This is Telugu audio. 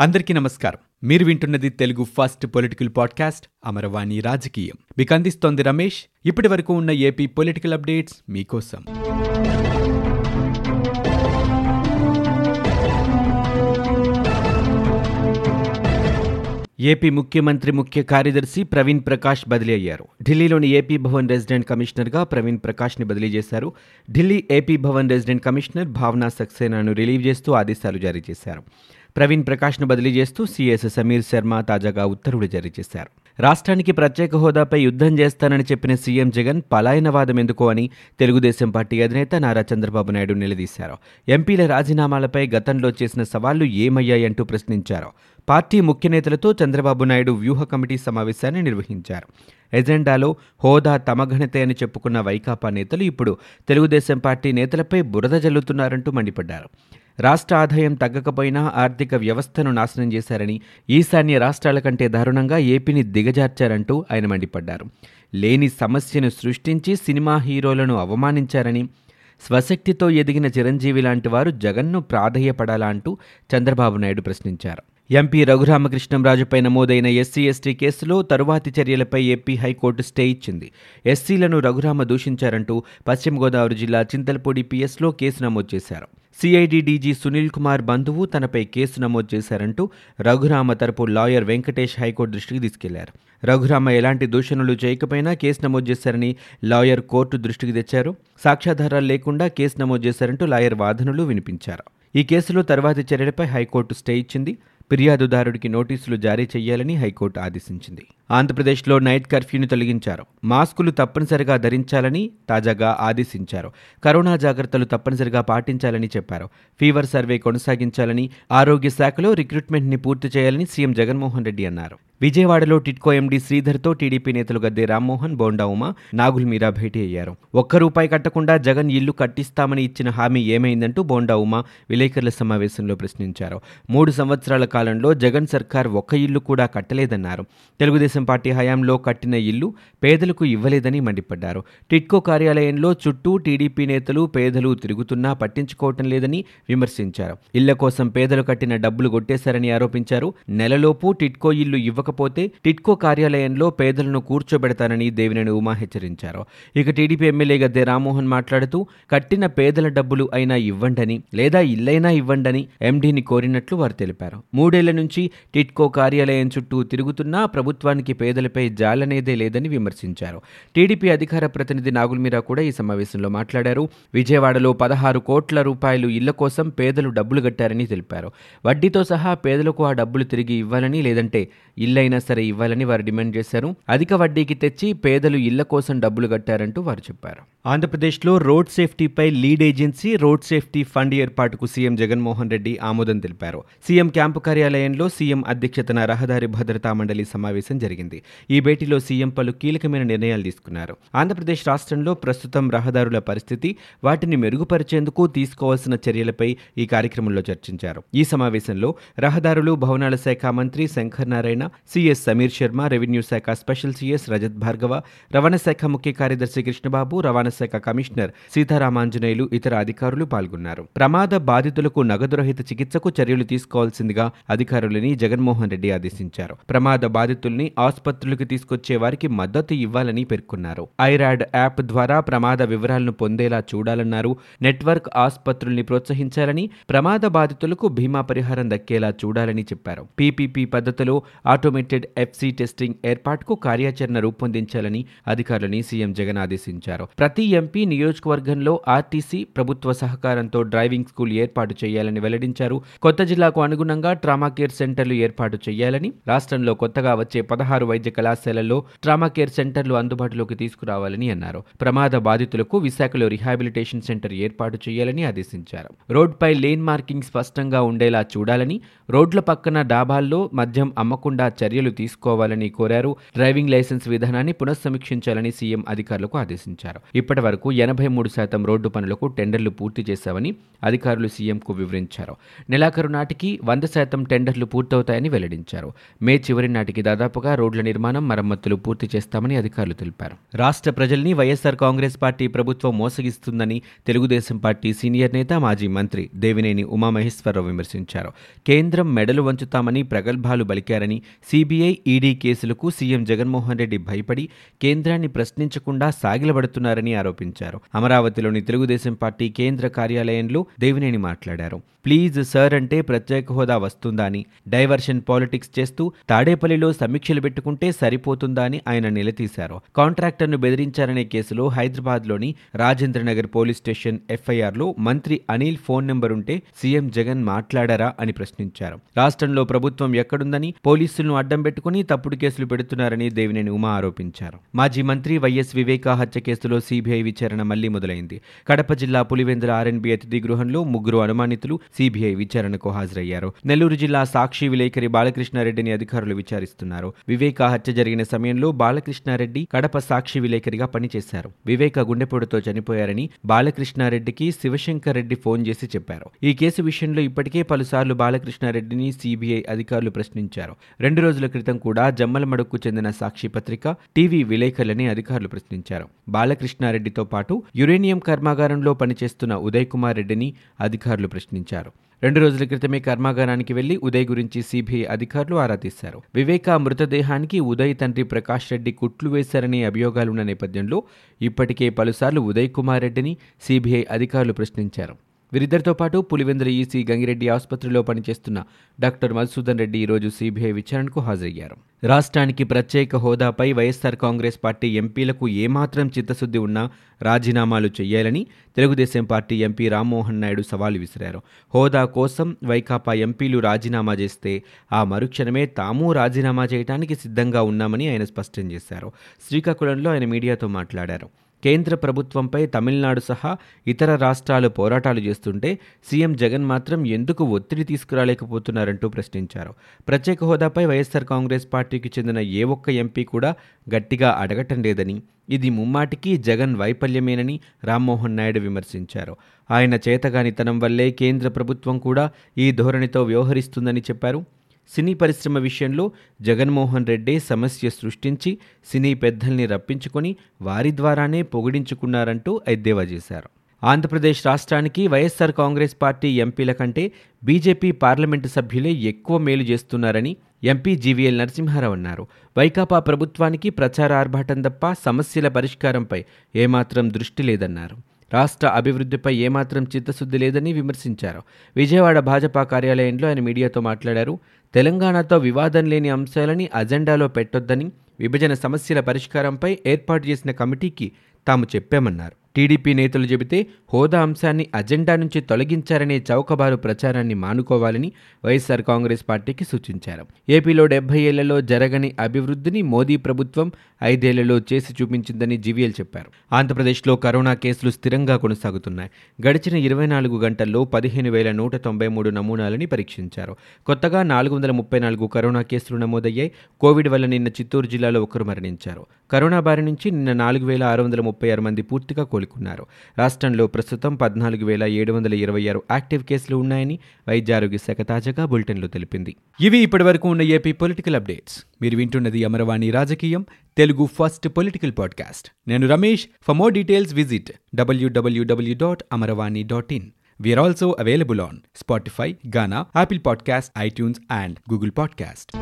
అందరికీ నమస్కారం. మీరు వింటున్నది Telugu first political podcast Amaravani రాజకీయం. మీకు అందిస్తోంది రమేష్. ఇప్పటి వరకు ఉన్న ఏపీ పొలిటికల్ అప్డేట్స్ మీకోసం. ఏపీ ముఖ్యమంత్రి ముఖ్య కార్యదర్శి ప్రవీణ్ ప్రకాష్ బదిలీ అయ్యారు. ఢిల్లీలోని ఏపీ భవన్ రెసిడెంట్ కమిషనర్గా ప్రవీణ్ ప్రకాష్ని బదిలీ చేశారు. Delhi AP Bhavan resident commissioner Bhavana సక్సేనాను relieve చేస్తూ ఆదేశాలు జారీ చేశారు. ప్రవీణ్ ప్రకాష్ను బదిలీ చేస్తూ సీఎస్ సమీర్ శర్మ తాజాగా ఉత్తర్వులు జారీ చేశారు. రాష్ట్రానికి ప్రత్యేక హోదాపై యుద్ధం చేస్తానని చెప్పిన సీఎం జగన్ పలాయనవాదం ఎందుకో అని తెలుగుదేశం పార్టీ అధినేత నారా చంద్రబాబు నాయుడు నిలదీశారు. ఎంపీల రాజీనామాలపై గతంలో చేసిన సవాళ్ళు ఏమయ్యాయంటూ ప్రశ్నించారు. పార్టీ ముఖ్య నేతలతో చంద్రబాబు నాయుడు వ్యూహ కమిటీ సమావేశాన్ని నిర్వహించారు. ఎజెండాలో హోదా తమఘనతే అని చెప్పుకున్న వైకాపా నేతలు ఇప్పుడు తెలుగుదేశం పార్టీ నేతలపై బురద జల్లుతున్నారంటూ మండిపడ్డారు. రాష్ట్ర ఆదాయం తగ్గకపోయినా ఆర్థిక వ్యవస్థను నాశనం చేశారని ఈశాన్య రాష్ట్రాల కంటే దారుణంగా ఏపీని దిగజార్చారంటూ ఆయన మండిపడ్డారు. లేని సమస్యను సృష్టించి సినిమా హీరోలను అవమానించారని స్వశక్తితో ఎదిగిన చిరంజీవి లాంటి వారు జగన్ను ప్రాధేయపడాలా అంటూ చంద్రబాబు నాయుడు ప్రశ్నించారు. ఎంపీ రఘురామకృష్ణంరాజుపై నమోదైన ఎస్సీ ఎస్టీ కేసులో తరువాతి చర్యలపై ఏపీ హైకోర్టు స్టే ఇచ్చింది. ఎస్సీలను రఘురామ దూషించారంటూ పశ్చిమ గోదావరి జిల్లా చింతలపూడి పిఎస్లో కేసు నమోదు చేశారు. సిఐడి డీజీ సునీల్ కుమార్ బంధువు తనపై కేసు నమోదు చేశారంటూ రఘురామ తరపు లాయర్ వెంకటేష్ హైకోర్టు దృష్టికి తీసుకెళ్ళారు. రఘురామ ఎలాంటి దూషణలు చేయకపోయినా కేసు నమోదు చేశారని లాయర్ కోర్టు దృష్టికి తెచ్చారు. సాక్ష్యాధారాలు లేకుండా కేసు నమోదు చేశారంటూ లాయర్ వాదనలు వినిపించారు. ఈ కేసులో తర్వాతి చర్యలపై హైకోర్టు స్టే ఇచ్చింది. ఫిర్యాదుదారుడికి నోటీసులు జారీ చేయాలని హైకోర్టు ఆదేశించింది. ఆంధ్రప్రదేశ్లో నైట్ కర్ఫ్యూను తొలగించారు. మాస్కులు తప్పనిసరిగా ధరించాలని తాజాగా ఆదేశించారు. కరోనా జాగ్రత్తలు తప్పనిసరిగా పాటించాలని చెప్పారు. ఫీవర్ సర్వే కొనసాగించాలని ఆరోగ్య శాఖలో రిక్రూట్మెంట్ని పూర్తి చేయాలని సీఎం జగన్మోహన్ రెడ్డి అన్నారు. విజయవాడలో టిట్కో ఎండీ శ్రీధర్తో టీడీపీ నేతలు గద్దె రామ్మోహన్ బోండా ఉమా నాగుల్ మీరా భేటీ అయ్యారు. ఒక్క రూపాయి కట్టకుండా జగన్ ఇల్లు కట్టిస్తామని ఇచ్చిన హామీ ఏమైందంటూ బోండా ఉమా విలేకరుల సమావేశంలో ప్రశ్నించారు. మూడు సంవత్సరాల కాలంలో జగన్ సర్కార్ ఒక్క ఇల్లు కూడా కట్టలేదన్నారు. తెలుగుదేశం పార్టీ హయాంలో కట్టిన ఇల్లు పేదలకు ఇవ్వలేదని మండిపడ్డారు. టిట్కో కార్యాలయంలో చుట్టూ టీడీపీ నేతలు పేదలు తిరుగుతున్నా పట్టించుకోవటం లేదని విమర్శించారు. ఇళ్ళ కోసం పేదలు కట్టిన డబ్బులు కొట్టేశారని ఆరోపించారు. నెలలోపు టిట్కో ఇల్లు ఇవ్వకపోతే టిట్కో కార్యాలయంలో పేదలను కూర్చోబెడతానని దేవినేని ఉమా హెచ్చరించారు. ఇక టీడీపీ ఎమ్మెల్యే గద్దె రామ్మోహన్ మాట్లాడుతూ కట్టిన పేదల డబ్బులు అయినా ఇవ్వండని లేదా ఇల్లైనా ఇవ్వండని ఎండీని కోరినట్లు వారు తెలిపారు. మూడేళ్ళ నుంచి టిట్కో కార్యాలయం చుట్టూ తిరుగుతున్నా ప్రభుత్వానికి పేదలపై జాలనేదే లేదని విమర్శించారు. టీడీపీ అధికార ప్రతినిధి నాగుల్మీరా కూడా ఈ సమావేశంలో మాట్లాడారు. విజయవాడలో పదహారు కోట్ల రూపాయలు ఇళ్ళ కోసం పేదలు డబ్బులు కట్టారని తెలిపారు. వడ్డీతో సహా పేదలకు ఆ డబ్బులు తిరిగి ఇవ్వాలని లేదంటే ఇల్లైనా సరే ఇవ్వాలని వారు డిమాండ్ చేశారు. అధిక వడ్డీకి తెచ్చి పేదలు ఇళ్ళ కోసం డబ్బులు కట్టారంటూ వారు చెప్పారు. ఆంధ్రప్రదేశ్లో road సేఫ్టీపై lead agency road safety fund ఏర్పాటుకు సీఎం జగన్మోహన్ రెడ్డి ఆమోదం తెలిపారు. సీఎం క్యాంపు కార్యాలయంలో సీఎం అధ్యక్షతన రహదారి భద్రతా మండలి సమావేశం జరిగింది. ఈ భేటీలో సీఎం పలు కీలకమైన నిర్ణయాలు తీసుకున్నారు. ఆంధ్రప్రదేశ్ రాష్ట్రంలో ప్రస్తుతం రహదారుల పరిస్థితి వాటిని మెరుగుపరిచేందుకు తీసుకోవాల్సిన చర్యలపై ఈ కార్యక్రమంలో చర్చించారు. ఈ సమావేశంలో రహదారులు భవనాల శాఖ మంత్రి శంకర్ నారాయణ సీఎస్ సమీర్ శర్మ రెవెన్యూ శాఖ స్పెషల్ సిఎస్ రజత్ భార్గవ రవాణా శాఖ ముఖ్య కార్యదర్శి కృష్ణబాబు రవాణా శాఖ కమిషనర్ సీతారామాంజనేయులు ఇతర అధికారులు పాల్గొన్నారు. ప్రమాద బాధితులకు నగదు రహిత చికిత్సకు చర్యలు తీసుకోవాల్సిందిగా అధికారులని జగన్మోహన్ రెడ్డి ఆదేశించారు. ప్రమాద బాధితుల్ని ఆసుపత్రులకు తీసుకొచ్చే వారికి మద్దతు ఇవ్వాలని పేర్కొన్నారు. ఐరాడ్ యాప్ ద్వారా ప్రమాద వివరాలను పొందేలా చూడాలన్నారు. నెట్వర్క్ ఆసుపత్రుల్ని ప్రోత్సహించాలని ప్రమాద బాధితులకు బీమా పరిహారం దక్కేలా చూడాలని చెప్పారు. పీపీపీ పద్ధతిలో ఆటోమేటెడ్ ఎఫ్సీ టెస్టింగ్ ఏర్పాటుకు కార్యాచరణ రూపొందించాలని అధికారులని సీఎం జగన్ ఆదేశించారు. ప్రతి ఎంపీ నియోజకవర్గంలో ఆర్టీసీ ప్రభుత్వ సహకారంతో డ్రైవింగ్ స్కూల్ ఏర్పాటు చేయాలని వెల్లడించారు. కొత్త జిల్లాకు అనుగుణంగా ట్రామా కేర్ సెంటర్లు ఏర్పాటు చేయాలని రాష్ట్రంలో కొత్తగా వచ్చే పదహారు వైద్య కళాశాలల్లో ట్రామా కేర్ సెంటర్లు అందుబాటులోకి తీసుకురావాలని అన్నారు. ప్రమాద బాధితులకు విశాఖలో రిహాబిలిటేషన్ సెంటర్ ఏర్పాటు చేయాలని ఆదేశించారు. రోడ్పై లేన్ మార్కింగ్ స్పష్టంగా ఉండేలా చూడాలని రోడ్ల పక్కన డాబాల్లో మద్యం అమ్మకుండా చర్యలు తీసుకోవాలని కోరారు. డ్రైవింగ్ లైసెన్స్ విధానాన్ని పునఃసమీక్షించాలని సీఎం అధికారులకు ఆదేశించారు. ఇప్పటి వరకు ఎనభై మూడు శాతం రోడ్డు పనులకు టెండర్లు పూర్తి చేశామని అధికారులు సీఎంకు వివరించారు. నెలాఖరు నాటికి వంద శాతం టెండర్లు పూర్తవుతాయని వెల్లడించారు. మే చివరి నాటికి దాదాపుగా రోడ్ల నిర్మాణం మరమ్మతులు పూర్తి చేస్తామని అధికారులు తెలిపారు. రాష్ట్ర ప్రజల్ని వైఎస్సార్ కాంగ్రెస్ పార్టీ ప్రభుత్వం మోసగిస్తుందని తెలుగుదేశం పార్టీ సీనియర్ నేత మాజీ మంత్రి దేవినేని ఉమామహేశ్వరరావు విమర్శించారు. కేంద్రం మెడలు వంచుతామని ప్రగల్భాలు బలికారని సీబీఐ ఈడీ కేసులకు సీఎం జగన్మోహన్ రెడ్డి భయపడి కేంద్రాన్ని ప్రశ్నించకుండా సాగిలబడుతున్నారని ఆరోపించారు. అమరావతిలోని తెలుగుదేశం పార్టీ కేంద్ర కార్యాలయంలో దేవినేని మాట్లాడారు. ప్లీజ్ సార్ అంటే ప్రత్యేక హోదా వస్తుందా అని డైవర్షన్ పాలిటిక్స్ చేస్తూ తాడేపల్లిలో సమీక్షలు పెట్టుకుంటే సరిపోతుందా అని ఆయన నిలదీశారు. కాంట్రాక్టర్ను బెదిరించారనే కేసులో హైదరాబాద్లోని రాజేంద్రనగర్ పోలీస్ స్టేషన్ ఎఫ్ఐఆర్లో మంత్రి అనిల్ ఫోన్ నెంబర్ ఉంటే సీఎం జగన్ మాట్లాడారా అని ప్రశ్నించారు. రాష్ట్రంలో ప్రభుత్వం ఎక్కడుందని పోలీసులను అడ్డం పెట్టుకుని తప్పుడు కేసులు పెడుతున్నారని దేవినేని ఉమా ఆరోపించారు. మాజీ మంత్రి వైఎస్ వివేకా హత్య కేసులో సీబీఐ విచారణ మళ్ళీ మొదలైంది. కడప జిల్లా పులివెందుల ఆర్ఎన్బి అతిథి గృహంలో ముగ్గురు అనుమానితులు సీబీఐ విచారణకు హాజరయ్యారు. నెల్లూరు జిల్లా సాక్షి విలేకరి బాలకృష్ణారెడ్డిని అధికారులు విచారిస్తున్నారు. వివేక హత్య జరిగిన సమయంలో బాలకృష్ణారెడ్డి కడప సాక్షి విలేకరిగా పనిచేశారు. వివేక గుండెపోటుతో చనిపోయారని బాలకృష్ణారెడ్డికి శివశంకర్ రెడ్డి ఫోన్ చేసి చెప్పారు. ఈ కేసు విషయంలో ఇప్పటికే పలుసార్లు బాలకృష్ణారెడ్డిని సిబిఐ అధికారులు ప్రశ్నించారు. రెండు రోజుల క్రితం కూడా జమ్మలమడుకు చెందిన సాక్షి పత్రిక టీవీ విలేకరులని అధికారులు ప్రశ్నించారు. బాలకృష్ణారెడ్డితో పాటు యురేనియం కర్మాగారంలో పనిచేస్తున్న ఉదయ్ కుమార్ రెడ్డిని అధికారులు ప్రశ్నించారు. రెండు రోజుల క్రితమే కర్మాగారానికి వెళ్ళి ఉదయ్ గురించి సిబిఐ అధికారులు ఆరా తీశారు. వివేక మృతదేహానికి ఉదయ్ తండ్రి ప్రకాష్ రెడ్డి కుట్లు వేశారనే అభియోగాలున్న నేపథ్యంలో ఇప్పటికే పలుసార్లు ఉదయ్ కుమార్ రెడ్డిని సిబిఐ అధికారులు ప్రశ్నించారు. వీరిద్దరితో పాటు పులివెందుల ఈసీ గంగిరెడ్డి ఆసుపత్రిలో పనిచేస్తున్న డాక్టర్ మధుసూదన్ రెడ్డి ఈరోజు సీబీఐ విచారణకు హాజరయ్యారు. రాష్ట్రానికి ప్రత్యేక హోదాపై వైఎస్సార్ కాంగ్రెస్ పార్టీ ఎంపీలకు ఏమాత్రం చిత్తశుద్ధి ఉన్నా రాజీనామాలు చేయాలని తెలుగుదేశం పార్టీ ఎంపీ రామ్మోహన్ నాయుడు సవాలు విసిరారు. హోదా కోసం వైకాపా ఎంపీలు రాజీనామా చేస్తే ఆ మరుక్షణమే తాము రాజీనామా చేయడానికి సిద్ధంగా ఉన్నామని ఆయన స్పష్టం చేశారు. శ్రీకాకుళంలో ఆయన మీడియాతో మాట్లాడారు. కేంద్ర ప్రభుత్వంపై తమిళనాడు సహా ఇతర రాష్ట్రాలు పోరాటాలు చేస్తుంటే సీఎం జగన్ మాత్రం ఎందుకు ఒత్తిడి తీసుకురాలేకపోతున్నారంటూ ప్రశ్నించారు. ప్రత్యేక హోదాపై వైఎస్సార్ కాంగ్రెస్ పార్టీకి చెందిన ఏ ఒక్క ఎంపీ కూడా గట్టిగా అడగటం లేదని ఇది ముమ్మాటికి జగన్ వైఫల్యమేనని రామ్మోహన్ నాయుడు విమర్శించారు. ఆయన చేతగానితనం వల్లే కేంద్ర ప్రభుత్వం కూడా ఈ ధోరణితో వ్యవహరిస్తుందని చెప్పారు. సినీ పరిశ్రమ విషయంలో జగన్మోహన్ రెడ్డి సమస్య సృష్టించి సినీ పెద్దల్ని రప్పించుకొని వారి ద్వారానే పొగిడించుకున్నారంటూ ఎద్దేవా చేశారు. ఆంధ్రప్రదేశ్ రాష్ట్రానికి వైఎస్సార్ కాంగ్రెస్ పార్టీ ఎంపీల కంటే బీజేపీ పార్లమెంటు సభ్యులే ఎక్కువ మేలు చేస్తున్నారని ఎంపీ జీవీఎల్ నరసింహారావు అన్నారు. వైకాపా ప్రభుత్వానికి ప్రచార ఆర్భాటం తప్ప సమస్యల పరిష్కారంపై ఏమాత్రం దృష్టి లేదన్నారు. రాష్ట్ర అభివృద్ధిపై ఏమాత్రం చిత్తశుద్ధి లేదని విమర్శించారు. విజయవాడ భాజపా కార్యాలయంలో ఆయన మీడియాతో మాట్లాడారు. తెలంగాణతో వివాదం లేని అంశాలని అజెండాలో పెట్టొద్దని విభజన సమస్యల పరిష్కారంపై ఏర్పాటు చేసిన కమిటీకి తాము చెప్పామన్నారు. టీడీపీ నేతలు చెబితే హోదా అంశాన్ని అజెండా నుంచి తొలగించారనే చౌకబారు ప్రచారాన్ని మానుకోవాలని వైఎస్ఆర్ కాంగ్రెస్ పార్టీకి సూచించారు. ఏపీలో డెబ్బై ఏళ్ళలో జరగని అభివృద్ధిని మోదీ ప్రభుత్వం ఐదేళ్ళలో చేసి చూపించిందని జీవీఎల్ చెప్పారు. ఆంధ్రప్రదేశ్లో కరోనా కేసులు స్థిరంగా కొనసాగుతున్నాయి. గడిచిన ఇరవై నాలుగు గంటల్లో పదిహేను వేల నూట తొంభై మూడు నమూనాలని పరీక్షించారు. కొత్తగా నాలుగు వందల ముప్పై నాలుగు కరోనా కేసులు నమోదయ్యాయి. కోవిడ్ వల్ల నిన్న చిత్తూరు జిల్లాలో ఒకరు మరణించారు. కరోనా బారి నుంచి నిన్న నాలుగు వేల ఆరు వందల ముప్పై ఆరు మంది పూర్తిగా కోలుకున్నారు రాష్ట్రంలో ప్రస్తుతం పద్నాలుగు వేల ఏడు వందల ఇరవై ఆరు యాక్టివ్ కేసులు ఉన్నాయని వైద్య ఆరోగ్య శాఖ తాజాగా బులెటిన్లో తెలిపింది. ఇవి ఇప్పటివరకు ఉన్న ఏపీ పొలిటికల్ అప్డేట్స్. మీరు వింటున్నది అమరవాణి రాజకీయం తెలుగు ఫస్ట్ పొలిటికల్ పాడ్కాస్ట్. నేను Ramesh. For more details visit WWW dot Amaravani dot in We also available on Spotify Gaana Ghana, podcast iTunes and Google podcast